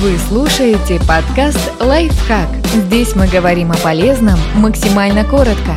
Вы слушаете подкаст «Лайфхак». Здесь мы говорим о полезном максимально коротко.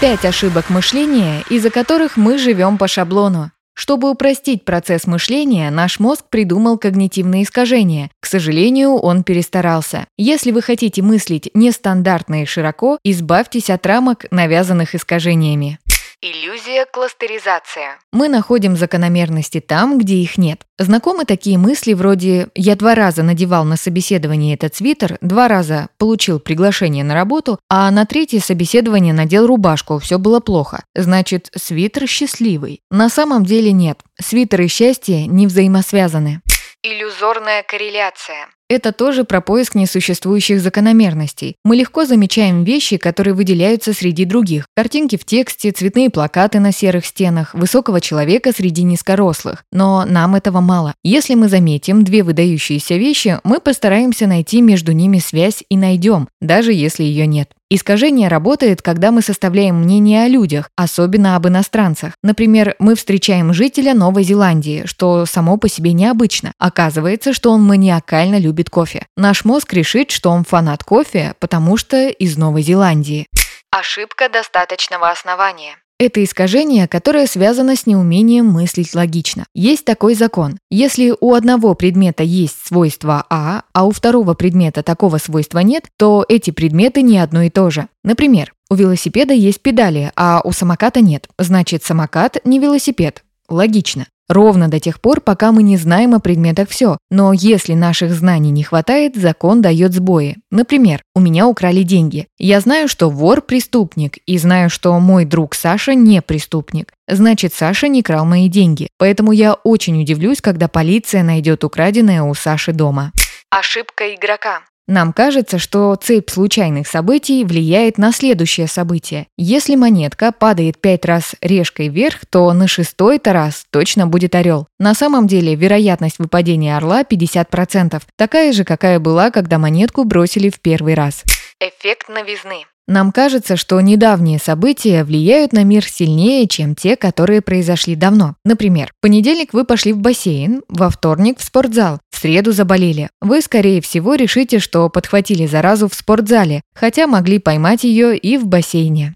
Пять ошибок мышления, из-за которых мы живем по шаблону. Чтобы упростить процесс мышления, наш мозг придумал когнитивные искажения. К сожалению, он перестарался. Если вы хотите мыслить нестандартно и широко, избавьтесь от рамок, навязанных искажениями. Иллюзия кластеризация. Мы находим закономерности там, где их нет. Знакомы такие мысли вроде «я два раза надевал на собеседование этот свитер, два раза получил приглашение на работу, а на третье собеседование надел рубашку, все было плохо». Значит, свитер счастливый. На самом деле нет. Свитер и счастье не взаимосвязаны. Иллюзорная корреляция. Это тоже про поиск несуществующих закономерностей. Мы легко замечаем вещи, которые выделяются среди других. Картинки в тексте, цветные плакаты на серых стенах, высокого человека среди низкорослых. Но нам этого мало. Если мы заметим две выдающиеся вещи, мы постараемся найти между ними связь и найдем, даже если ее нет. Искажение работает, когда мы составляем мнение о людях, особенно об иностранцах. Например, мы встречаем жителя Новой Зеландии, что само по себе необычно. Оказывается, что он маниакально любит кофе. Наш мозг решит, что он фанат кофе, потому что из Новой Зеландии. Ошибка достаточного основания. Это искажение, которое связано с неумением мыслить логично. Есть такой закон. Если у одного предмета есть свойство А, а у второго предмета такого свойства нет, то эти предметы не одно и то же. Например, у велосипеда есть педали, а у самоката нет. Значит, самокат не велосипед. Логично. Ровно до тех пор, пока мы не знаем о предметах все. Но если наших знаний не хватает, закон дает сбои. Например, у меня украли деньги. Я знаю, что вор – преступник, и знаю, что мой друг Саша не преступник. Значит, Саша не крал мои деньги. Поэтому я очень удивлюсь, когда полиция найдет украденное у Саши дома. Ошибка игрока. Нам кажется, что цепь случайных событий влияет на следующее событие. Если монетка падает пять раз решкой вверх, то на шестой-то раз точно будет орел. На самом деле вероятность выпадения орла 50%, такая же, какая была, когда монетку бросили в первый раз. Эффект новизны. Нам кажется, что недавние события влияют на мир сильнее, чем те, которые произошли давно. Например, в понедельник вы пошли в бассейн, во вторник в спортзал, в среду заболели. Вы, скорее всего, решите, что подхватили заразу в спортзале, хотя могли поймать ее и в бассейне.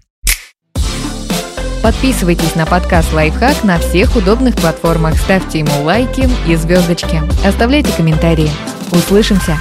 Подписывайтесь на подкаст «Лайфхак» на всех удобных платформах, ставьте ему лайки и звездочки. Оставляйте комментарии. Услышимся!